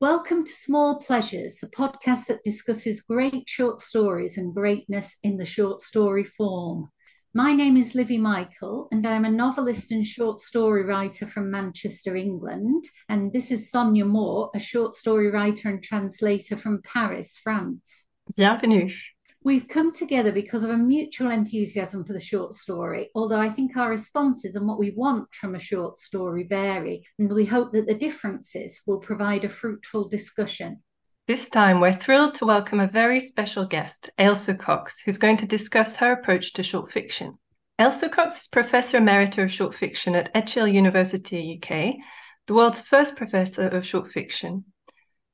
Welcome to Small Pleasures, a podcast that discusses great short stories and greatness in the short story form. My name is Livi Michael, and I'm a novelist and short story writer from Manchester, England. And this is Sonia Moore, a short story writer and translator from Paris, France. Bienvenue. We've come together because of a mutual enthusiasm for the short story, although I think our responses and what we want from a short story vary, and we hope that the differences will provide a fruitful discussion. This time, we're thrilled to welcome a very special guest, Ailsa Cox, who's going to discuss her approach to short fiction. Ailsa Cox is Professor Emerita of Short Fiction at Edge Hill University, UK, the world's first professor of short fiction.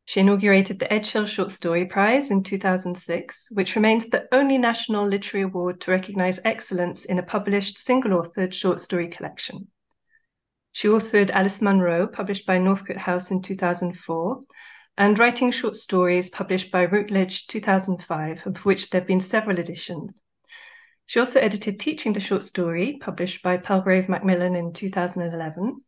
She inaugurated the Edge Hill Short Story Prize in 2006, which remains the only national literary award to recognize excellence in a published single authored short story collection. She authored Alice Munro, published by Northcote House in 2004, and Writing Short Stories, published by Routledge 2005, of which there have been several editions. She also edited Teaching the Short Story, published by Palgrave Macmillan in 2011,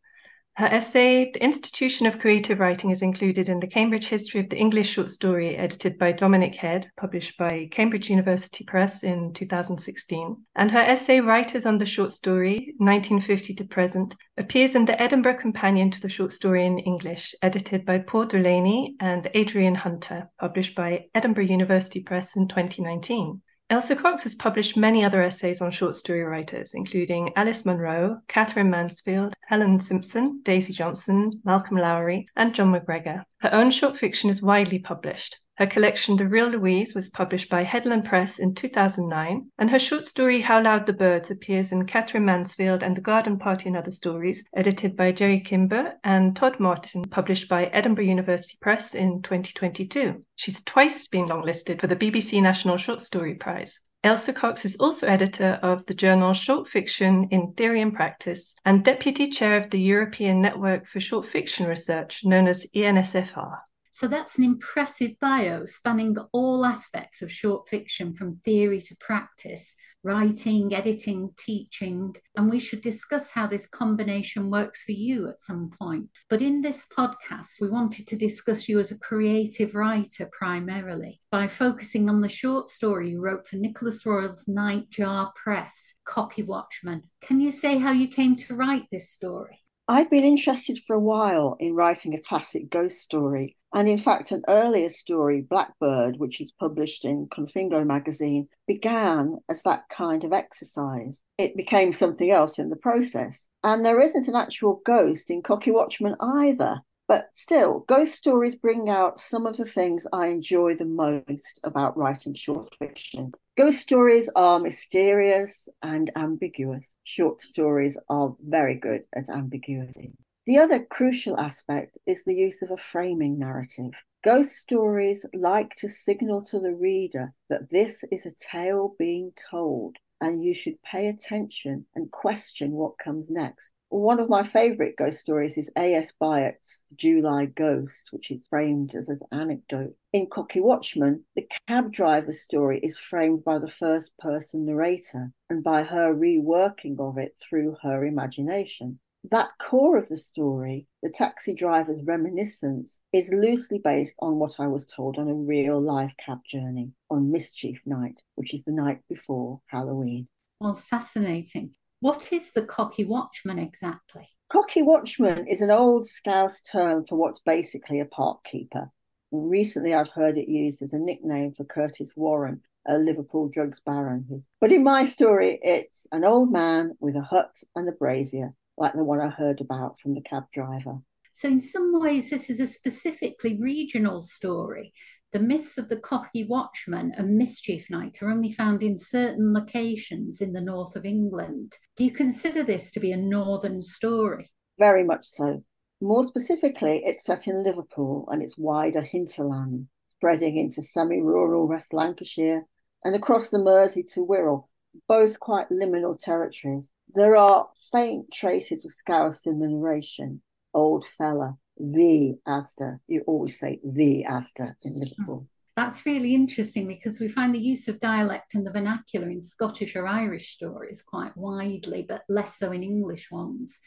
her essay, The Institution of Creative Writing, is included in the Cambridge History of the English Short Story, edited by Dominic Head, published by Cambridge University Press in 2016. And her essay, Writers on the Short Story, 1950 to Present, appears in the Edinburgh Companion to the Short Story in English, edited by Paul Delaney and Adrian Hunter, published by Edinburgh University Press in 2019. Ailsa Cox has published many other essays on short story writers, including Alice Munro, Katherine Mansfield, Helen Simpson, Daisy Johnson, Malcolm Lowry, and Jon McGregor. Her own short fiction is widely published. Her collection, The Real Louise, was published by Headland Press in 2009, and her short story, How Loud the Birds, appears in Katherine Mansfield and The Garden Party and Other Stories, edited by Gerri Kimber and Todd Martin, published by Edinburgh University Press in 2022. She's twice been longlisted for the BBC National Short Story Prize. Ailsa Cox is also editor of the journal Short Fiction in Theory and Practice and deputy chair of the European Network for Short Fiction Research, known as ENSFR. So that's an impressive bio spanning all aspects of short fiction from theory to practice, writing, editing, teaching. And we should discuss how this combination works for you at some point. But in this podcast, we wanted to discuss you as a creative writer primarily by focusing on the short story you wrote for Nicholas Royle's Nightjar Press, Cocky Watchman. Can you say how you came to write this story? I'd been interested for a while in writing a classic ghost story, and in fact, an earlier story, Blackbird, which is published in Confingo magazine, began as that kind of exercise. It became something else in the process. And there isn't an actual ghost in Cocky Watchman either. But still, ghost stories bring out some of the things I enjoy the most about writing short fiction. Ghost stories are mysterious and ambiguous. Short stories are very good at ambiguity. The other crucial aspect is the use of a framing narrative. Ghost stories like to signal to the reader that this is a tale being told and you should pay attention and question what comes next. One of my favourite ghost stories is A.S. Byatt's July Ghost, which is framed as an anecdote. In Cocky Watchman, the cab driver's story is framed by the first person narrator and by her reworking of it through her imagination. That core of the story, the taxi driver's reminiscence, is loosely based on what I was told on a real life cab journey on Mischief Night, which is the night before Halloween. Well, fascinating. What is the cocky watchman exactly? Cocky watchman is an old Scouse term for what's basically a park keeper. Recently, I've heard it used as a nickname for Curtis Warren, a Liverpool drugs baron. But in my story, it's an old man with a hut and a brazier, like the one I heard about from the cab driver. So, in some ways, this is a specifically regional story the myths of the Cocky Watchman and Mischief Night are only found in certain locations in the north of England. Do you consider this to be a northern story? Very much so. More specifically, it's set in Liverpool and its wider hinterland, spreading into semi rural West Lancashire and across the Mersey to Wirral, both quite liminal territories. There are faint traces of Scouse in the narration. Old fella, the Asda. You always say the Asda in Liverpool. That's really interesting because we find the use of dialect and the vernacular in Scottish or Irish stories quite widely, but less so in English ones,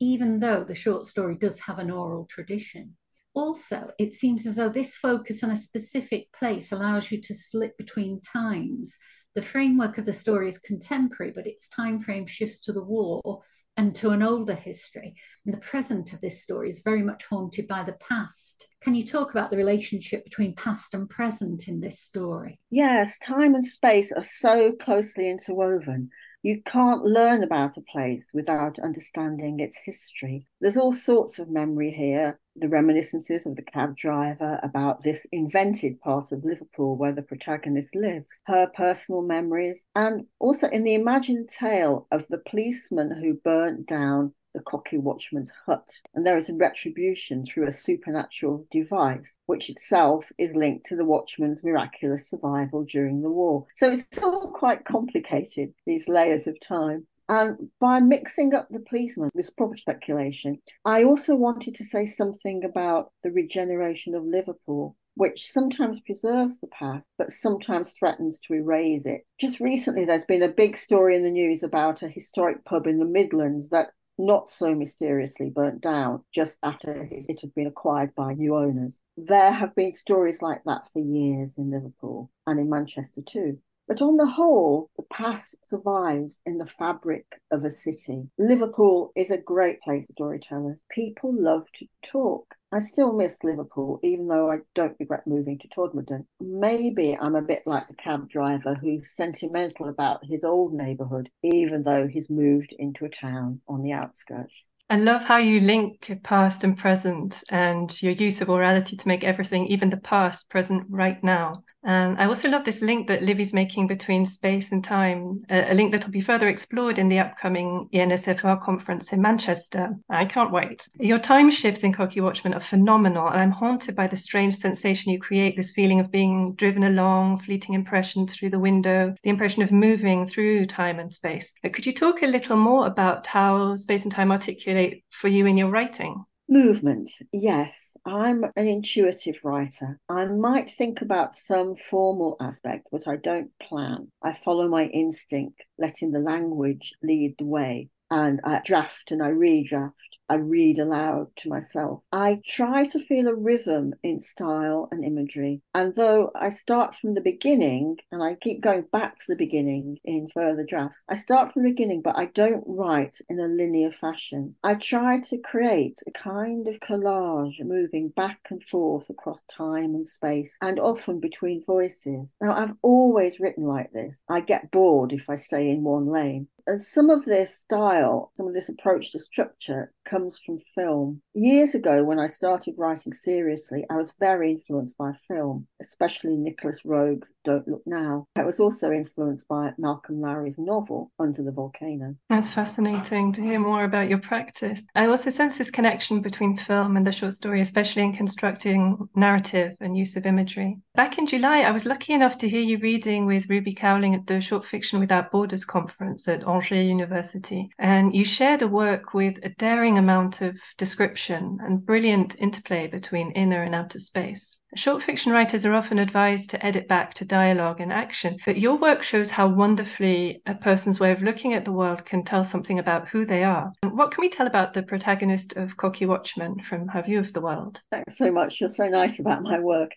even though the short story does have an oral tradition. also, it seems as though this focus on a specific place allows you to slip between times. The framework of the story is contemporary, but its time frame shifts to the war and to an older history. And the present of this story is very much haunted by the past. Can you talk about the relationship between past and present in this story? Yes, time and space are so closely interwoven. You can't learn about a place without understanding its history. There's all sorts of memory here the reminiscences of the cab driver about this invented part of Liverpool where the protagonist lives, her personal memories, and also in the imagined tale of the policeman who burnt down the cocky watchman's hut. And there is a retribution through a supernatural device, which itself is linked to the watchman's miraculous survival during the war. So it's all quite complicated, these layers of time. And by mixing up the policeman with proper speculation, I also wanted to say something about the regeneration of Liverpool, which sometimes preserves the past, but sometimes threatens to erase it. Just recently, there's been a big story in the news about a historic pub in the Midlands that not so mysteriously burnt down just after it had been acquired by new owners. There have been stories like that for years in Liverpool and in Manchester too. But on the whole, the past survives in the fabric of a city. Liverpool is a great place for storytellers. People love to talk. I still miss Liverpool, even though I don't regret moving to Todmorden. Maybe I'm a bit like the cab driver who's sentimental about his old neighbourhood, even though he's moved into a town on the outskirts. I love how you link your past and present and your use of orality to make everything, even the past, present right now. And I also love this link that Livi's making between space and time, a, link that will be further explored in the upcoming ENSFR conference in Manchester. I can't wait. Your time shifts in Cocky Watchman are phenomenal, and I'm haunted by the strange sensation you create this feeling of being driven along, fleeting impressions through the window, the impression of moving through time and space. Could you talk a little more about how space and time articulate for you in your writing? Movement, yes. I'm an intuitive writer. I might think about some formal aspect, but I don't plan. I follow my instinct, letting the language lead the way. And I draft and I redraft I read aloud to myself. I try to feel a rhythm in style and imagery. And though I start from the beginning and I keep going back to the beginning in further drafts, I start from the beginning, but I don't write in a linear fashion. I try to create a kind of collage moving back and forth across time and space and often between voices. Now, I've always written like this. I get bored if I stay in one lane. Some of this style, some of this approach to structure comes from film. Years ago, when I started writing seriously, I was very influenced by film, especially Nicolas Roeg's Don't Look Now. I was also influenced by Malcolm Lowry's novel, Under the Volcano. That's fascinating to hear more about your practice. I also sense this connection between film and the short story, especially in constructing narrative and use of imagery. Back in July, I was lucky enough to hear you reading with Ruby Cowling at the Short Fiction Without Borders conference at Angers University. And you shared a work with a daring amount of description and brilliant interplay between inner and outer space. Short fiction writers are often advised to edit back to dialogue and action, but your work shows how wonderfully a person's way of looking at the world can tell something about who they are. What can we tell about the protagonist of Cocky Watchman from her view of the world? Thanks so much. You're so nice about my work.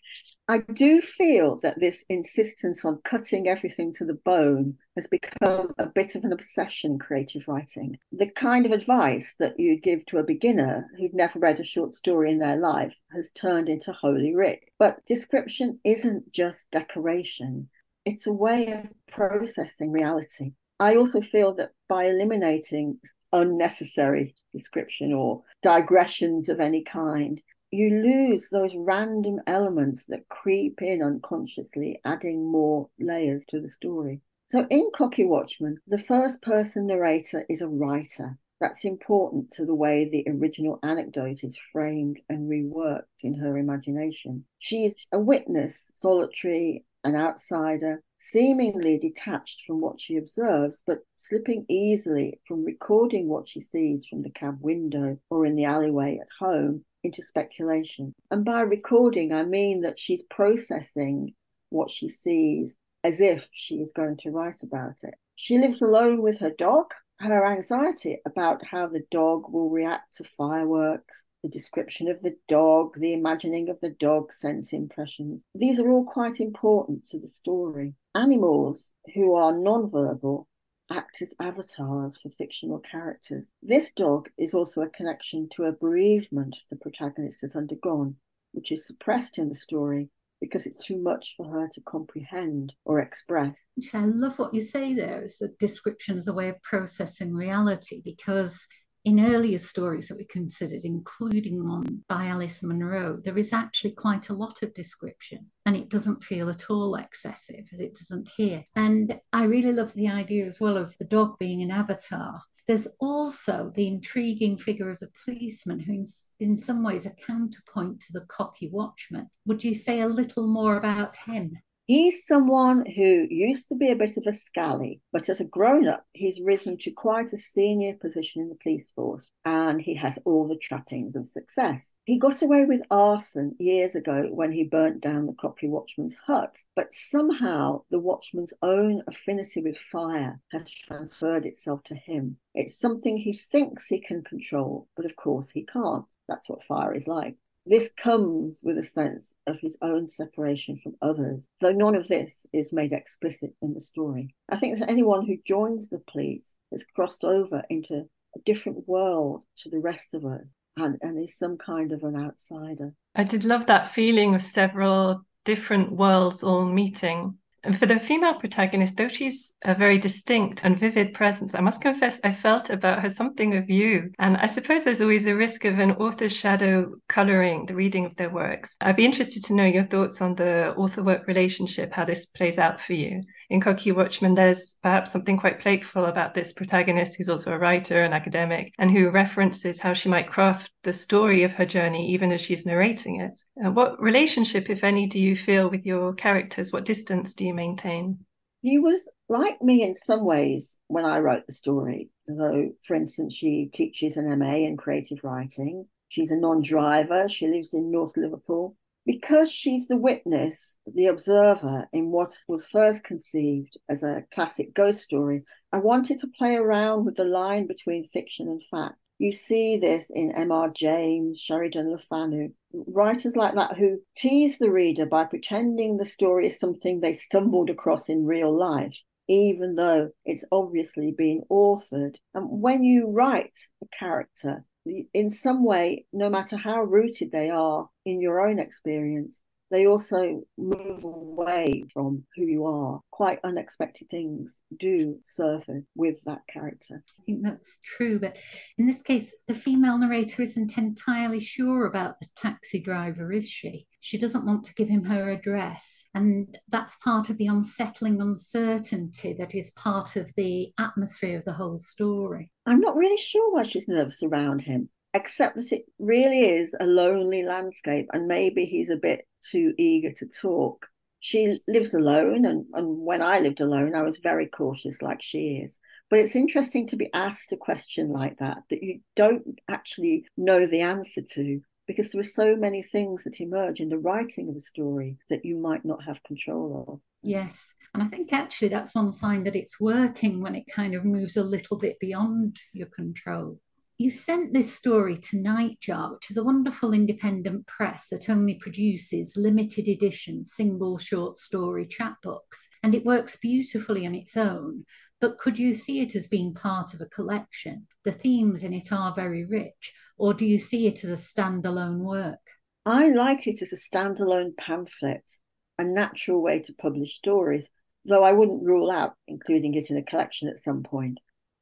I do feel that this insistence on cutting everything to the bone has become a bit of an obsession creative writing. The kind of advice that you give to a beginner who'd never read a short story in their life has turned into holy writ. But description isn't just decoration, it's a way of processing reality. I also feel that by eliminating unnecessary description or digressions of any kind, you lose those random elements that creep in unconsciously, adding more layers to the story. So in Cocky Watchman, the first person narrator is a writer. That's important to the way the original anecdote is framed and reworked in her imagination. She is a witness, solitary, an outsider, seemingly detached from what she observes, but slipping easily from recording what she sees from the cab window or in the alleyway at home into speculation. And by recording, I mean that she's processing what she sees as if she is going to write about it. She lives alone with her dog. Her anxiety about how the dog will react to fireworks, the description of the dog, the imagining of the dog sense impressions. These are all quite important to the story. Animals who are non-verbal act as avatars for fictional characters. This dog is also a connection to a bereavement the protagonist has undergone, which is suppressed in the story because it's too much for her to comprehend or express. I love what you say there is that description as a way of processing reality because in earlier stories that we considered, including one by Alice Munro, there is actually quite a lot of description and it doesn't feel at all excessive as it doesn't here. And I really love the idea as well of the dog being an avatar there's also the intriguing figure of the policeman, who, in, in some ways, a counterpoint to the cocky watchman. Would you say a little more about him? He's someone who used to be a bit of a scally, but as a grown up, he's risen to quite a senior position in the police force and he has all the trappings of success. He got away with arson years ago when he burnt down the Cocky Watchman's hut, but somehow the watchman's own affinity with fire has transferred itself to him. It's something he thinks he can control, but of course he can't. That's what fire is like. This comes with a sense of his own separation from others, though none of this is made explicit in the story. I think that anyone who joins the police has crossed over into a different world to the rest of us and, and is some kind of an outsider. I did love that feeling of several different worlds all meeting and for the female protagonist, though she's a very distinct and vivid presence, I must confess I felt about her something of you. And I suppose there's always a risk of an author's shadow colouring the reading of their works. I'd be interested to know your thoughts on the author work relationship, how this plays out for you. In Cocky Watchman, there's perhaps something quite playful about this protagonist who's also a writer and academic and who references how she might craft the story of her journey even as she's narrating it. Uh, what relationship, if any, do you feel with your characters? What distance do you maintain? He was like me in some ways when I wrote the story. Though, for instance, she teaches an MA in creative writing. She's a non driver. She lives in North Liverpool. Because she's the witness, the observer in what was first conceived as a classic ghost story, I wanted to play around with the line between fiction and fact. You see this in M.R. James, Sheridan Le Fanu, writers like that who tease the reader by pretending the story is something they stumbled across in real life, even though it's obviously been authored. And when you write a character, in some way, no matter how rooted they are in your own experience, they also move away from who you are. Quite unexpected things do surface with that character. I think that's true, but in this case, the female narrator isn't entirely sure about the taxi driver, is she? She doesn't want to give him her address. And that's part of the unsettling uncertainty that is part of the atmosphere of the whole story. I'm not really sure why she's nervous around him except that it really is a lonely landscape and maybe he's a bit too eager to talk. She lives alone, and, and when I lived alone, I was very cautious, like she is. But it's interesting to be asked a question like that that you don't actually know the answer to because there are so many things that emerge in the writing of a story that you might not have control of. Yes. And I think actually that's one sign that it's working when it kind of moves a little bit beyond your control you sent this story to Nightjar, which is a wonderful independent press that only produces limited edition single short story chapbooks, and it works beautifully on its own. But could you see it as being part of a collection? The themes in it are very rich, or do you see it as a standalone work? I like it as a standalone pamphlet, a natural way to publish stories, though I wouldn't rule out including it in a collection at some point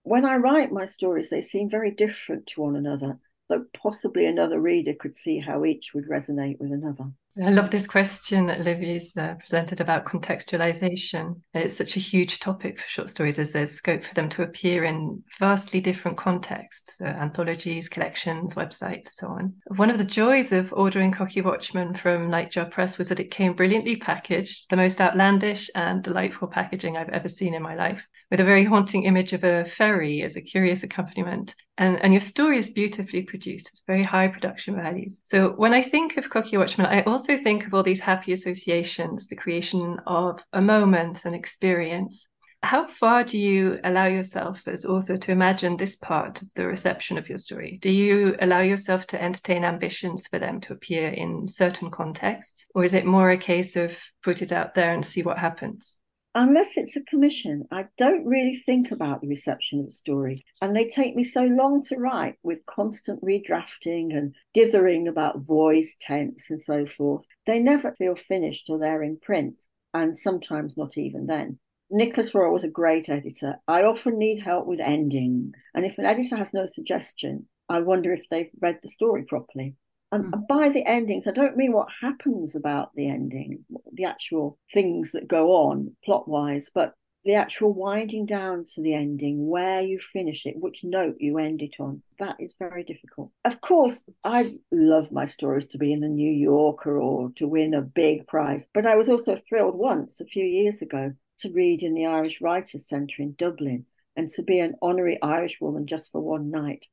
when I write my stories, they seem very different to one another, though possibly another reader could see how each would resonate with another. I love this question that Livi's uh, presented about contextualization. It's such a huge topic for short stories as there's scope for them to appear in vastly different contexts, uh, anthologies, collections, websites, so on. One of the joys of ordering Cocky Watchman from Nightjar Press was that it came brilliantly packaged, the most outlandish and delightful packaging I've ever seen in my life, with a very haunting image of a ferry as a curious accompaniment. And, and your story is beautifully produced. It's very high production values. So when I think of Cocky Watchman, I also think of all these happy associations, the creation of a moment, an experience. How far do you allow yourself as author to imagine this part of the reception of your story? Do you allow yourself to entertain ambitions for them to appear in certain contexts? Or is it more a case of put it out there and see what happens? Unless it's a commission, I don't really think about the reception of the story. And they take me so long to write with constant redrafting and dithering about voice, tense, and so forth. They never feel finished till they're in print, and sometimes not even then. Nicholas Royle was a great editor. I often need help with endings. And if an editor has no suggestion, I wonder if they've read the story properly. And mm. by the endings, I don't mean what happens about the ending, the actual things that go on plot wise, but the actual winding down to the ending, where you finish it, which note you end it on. That is very difficult. Of course, I love my stories to be in the New Yorker or to win a big prize, but I was also thrilled once a few years ago to read in the Irish Writers' Centre in Dublin and to be an honorary Irish woman just for one night.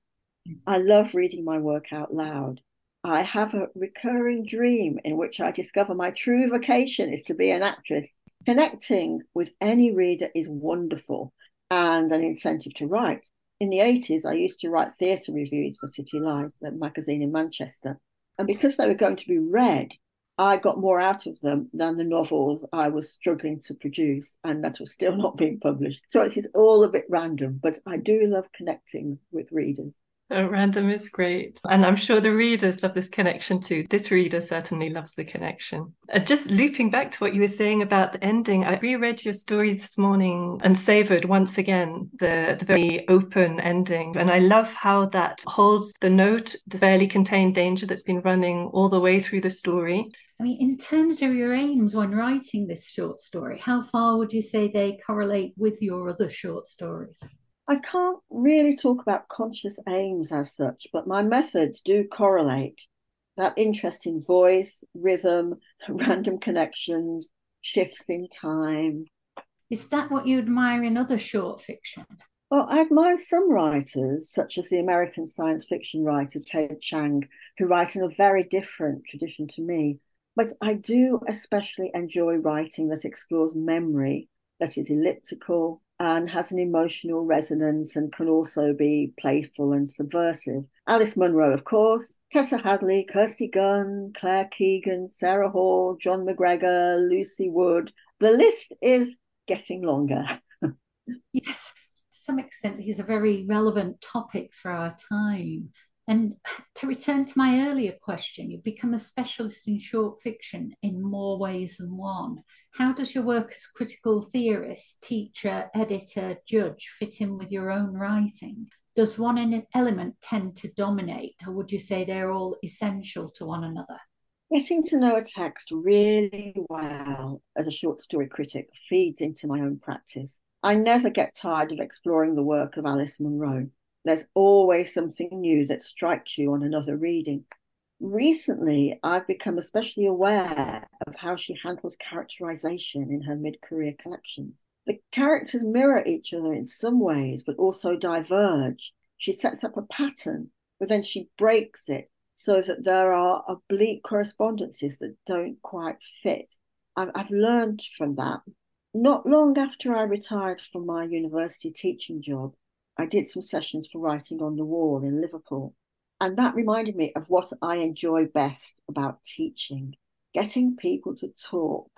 Mm. I love reading my work out loud. I have a recurring dream in which I discover my true vocation is to be an actress. Connecting with any reader is wonderful and an incentive to write. In the 80s, I used to write theatre reviews for City Life, the magazine in Manchester. And because they were going to be read, I got more out of them than the novels I was struggling to produce, and that was still not being published. So it is all a bit random, but I do love connecting with readers. Oh, random is great. And I'm sure the readers love this connection too. This reader certainly loves the connection. Uh, just looping back to what you were saying about the ending, I reread your story this morning and savored once again the, the very open ending. And I love how that holds the note, the fairly contained danger that's been running all the way through the story. I mean, in terms of your aims when writing this short story, how far would you say they correlate with your other short stories? I can't really talk about conscious aims as such, but my methods do correlate that interest in voice, rhythm, random connections, shifts in time. Is that what you admire in other short fiction? Well, I admire some writers, such as the American science fiction writer Ted Chiang, who write in a very different tradition to me. But I do especially enjoy writing that explores memory, that is elliptical, and has an emotional resonance and can also be playful and subversive. Alice Munro, of course, Tessa Hadley, Kirsty Gunn, Claire Keegan, Sarah Hall, Jon McGregor, Lucy Wood. The list is getting longer. yes, to some extent, these are very relevant topics for our time. And to return to my earlier question, you've become a specialist in short fiction in more ways than one. How does your work as critical theorist, teacher, editor, judge fit in with your own writing? Does one element tend to dominate, or would you say they're all essential to one another? Getting to know a text really well as a short story critic feeds into my own practice. I never get tired of exploring the work of Alice Munro there's always something new that strikes you on another reading. Recently, I've become especially aware of how she handles characterization in her mid career collections. The characters mirror each other in some ways, but also diverge. She sets up a pattern, but then she breaks it so that there are oblique correspondences that don't quite fit. I've, I've learned from that. Not long after I retired from my university teaching job, I did some sessions for writing on the wall in Liverpool. And that reminded me of what I enjoy best about teaching getting people to talk,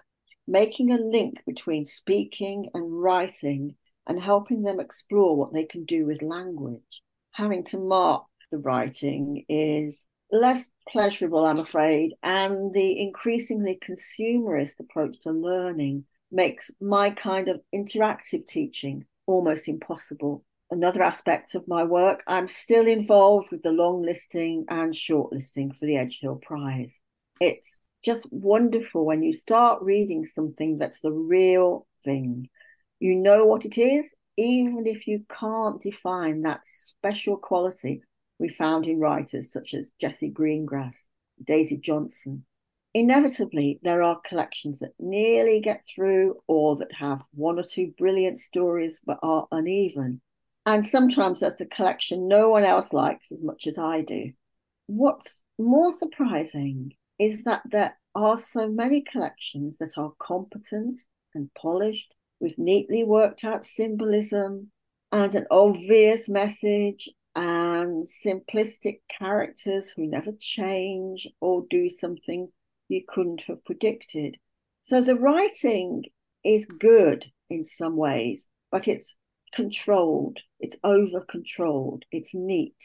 making a link between speaking and writing, and helping them explore what they can do with language. Having to mark the writing is less pleasurable, I'm afraid, and the increasingly consumerist approach to learning makes my kind of interactive teaching almost impossible another aspect of my work. I'm still involved with the long listing and shortlisting for the Edge Hill Prize. It's just wonderful when you start reading something that's the real thing. You know what it is, even if you can't define that special quality we found in writers such as Jessie Greengrass, Daisy Johnson. Inevitably, there are collections that nearly get through or that have one or two brilliant stories but are uneven. And sometimes that's a collection no one else likes as much as I do. What's more surprising is that there are so many collections that are competent and polished with neatly worked out symbolism and an obvious message and simplistic characters who never change or do something you couldn't have predicted. So the writing is good in some ways, but it's controlled, it's over controlled, it's neat.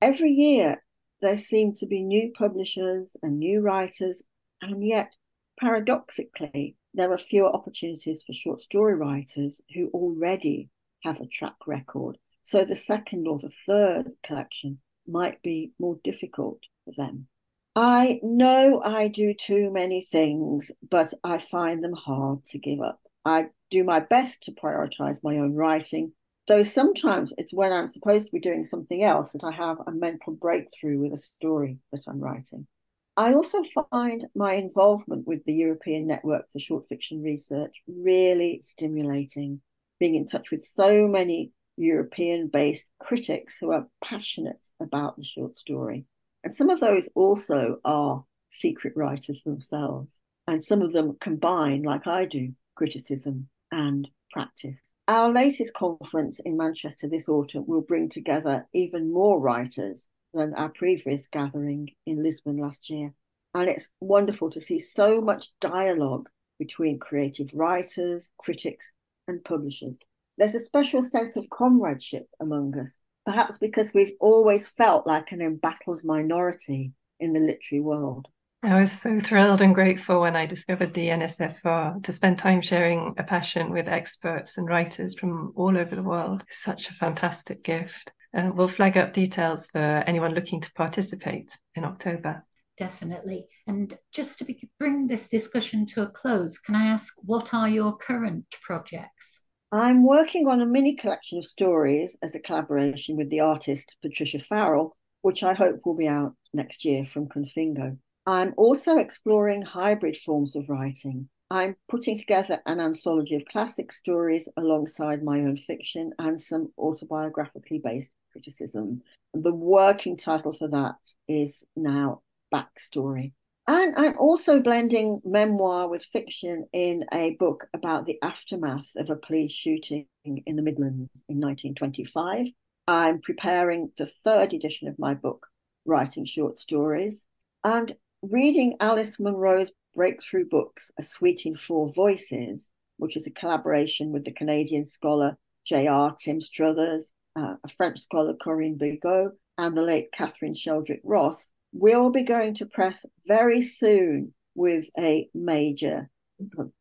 Every year, there seem to be new publishers and new writers, and yet, paradoxically, there are fewer opportunities for short story writers who already have a track record. So the second or the third collection might be more difficult for them. I know I do too many things, but I find them hard to give up. I do my best to prioritize my own writing, though sometimes it's when I'm supposed to be doing something else that I have a mental breakthrough with a story that I'm writing. I also find my involvement with the European Network for Short Fiction Research really stimulating, being in touch with so many European based critics who are passionate about the short story. And some of those also are secret writers themselves. And some of them combine, like I do, criticism and practice. Our latest conference in Manchester this autumn will bring together even more writers than our previous gathering in Lisbon last year. And it's wonderful to see so much dialogue between creative writers, critics, and publishers. There's a special sense of comradeship among us, perhaps because we've always felt like an embattled minority in the literary world. I was so thrilled and grateful when I discovered the NSFR to spend time sharing a passion with experts and writers from all over the world. It's such a fantastic gift. And we'll flag up details for anyone looking to participate in October. Definitely. And just to be, bring this discussion to a close, can I ask what are your current projects? I'm working on a mini collection of stories as a collaboration with the artist Patricia Farrell, which I hope will be out next year from Confingo. I'm also exploring hybrid forms of writing. I'm putting together an anthology of classic stories alongside my own fiction and some autobiographically based criticism. The working title for that is now Backstory. And I'm also blending memoir with fiction in a book about the aftermath of a police shooting in the Midlands in 1925. I'm preparing the third edition of my book, Writing Short Stories. And reading Alice Munro's breakthrough books, A Suite in Four Voices, which is a collaboration with the Canadian scholar J.R. Tim Struthers, uh, a French scholar Corinne Bigot, and the late Catherine Sheldrick Ross, will be going to press very soon with a major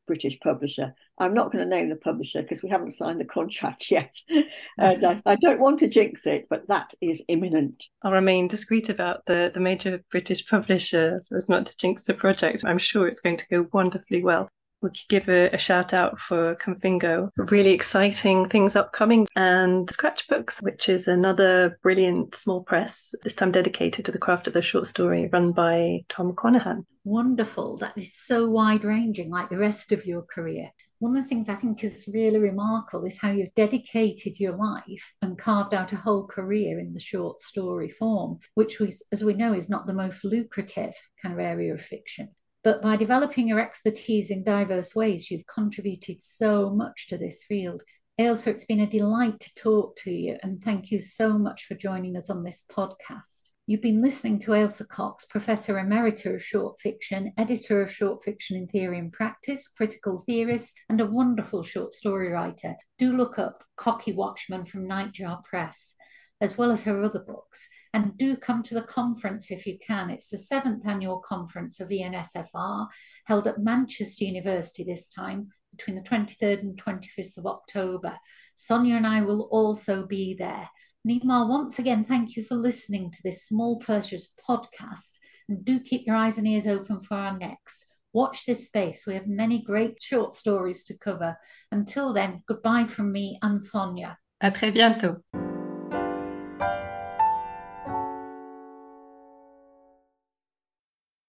British publisher. I'm not going to name the publisher because we haven't signed the contract yet. and I, I, don't want to jinx it, but that is imminent. Oh, I'll remain discreet about the, the major British publisher so as not to jinx the project. I'm sure it's going to go wonderfully well we could give a, a, shout out for Confingo. Really exciting things upcoming. And Scratchbooks, which is another brilliant small press, this time dedicated to the craft of the short story, run by Tom Conaghan. Wonderful. That is so wide ranging, like the rest of your career. One of the things I think is really remarkable is how you've dedicated your life and carved out a whole career in the short story form, which was, as we know, is not the most lucrative kind of area of fiction. But by developing your expertise in diverse ways, you've contributed so much to this field. Ailsa, it's been a delight to talk to you, and thank you so much for joining us on this podcast. You've been listening to Ailsa Cox, Professor Emerita of Short Fiction, Editor of Short Fiction in Theory and Practice, critical theorist, and a wonderful short story writer. Do look up Cocky Watchman from Nightjar Press as well as her other books. And do come to the conference if you can. It's the seventh annual conference of ENSFR, held at Manchester University this time between the 23rd and 25th of October. Sonia and I will also be there. Meanwhile, once again, thank you for listening to this Small Pleasures podcast. And do keep your eyes and ears open for our next. Watch this space. We have many great short stories to cover. Until then, goodbye from me and Sonia. À très bientôt.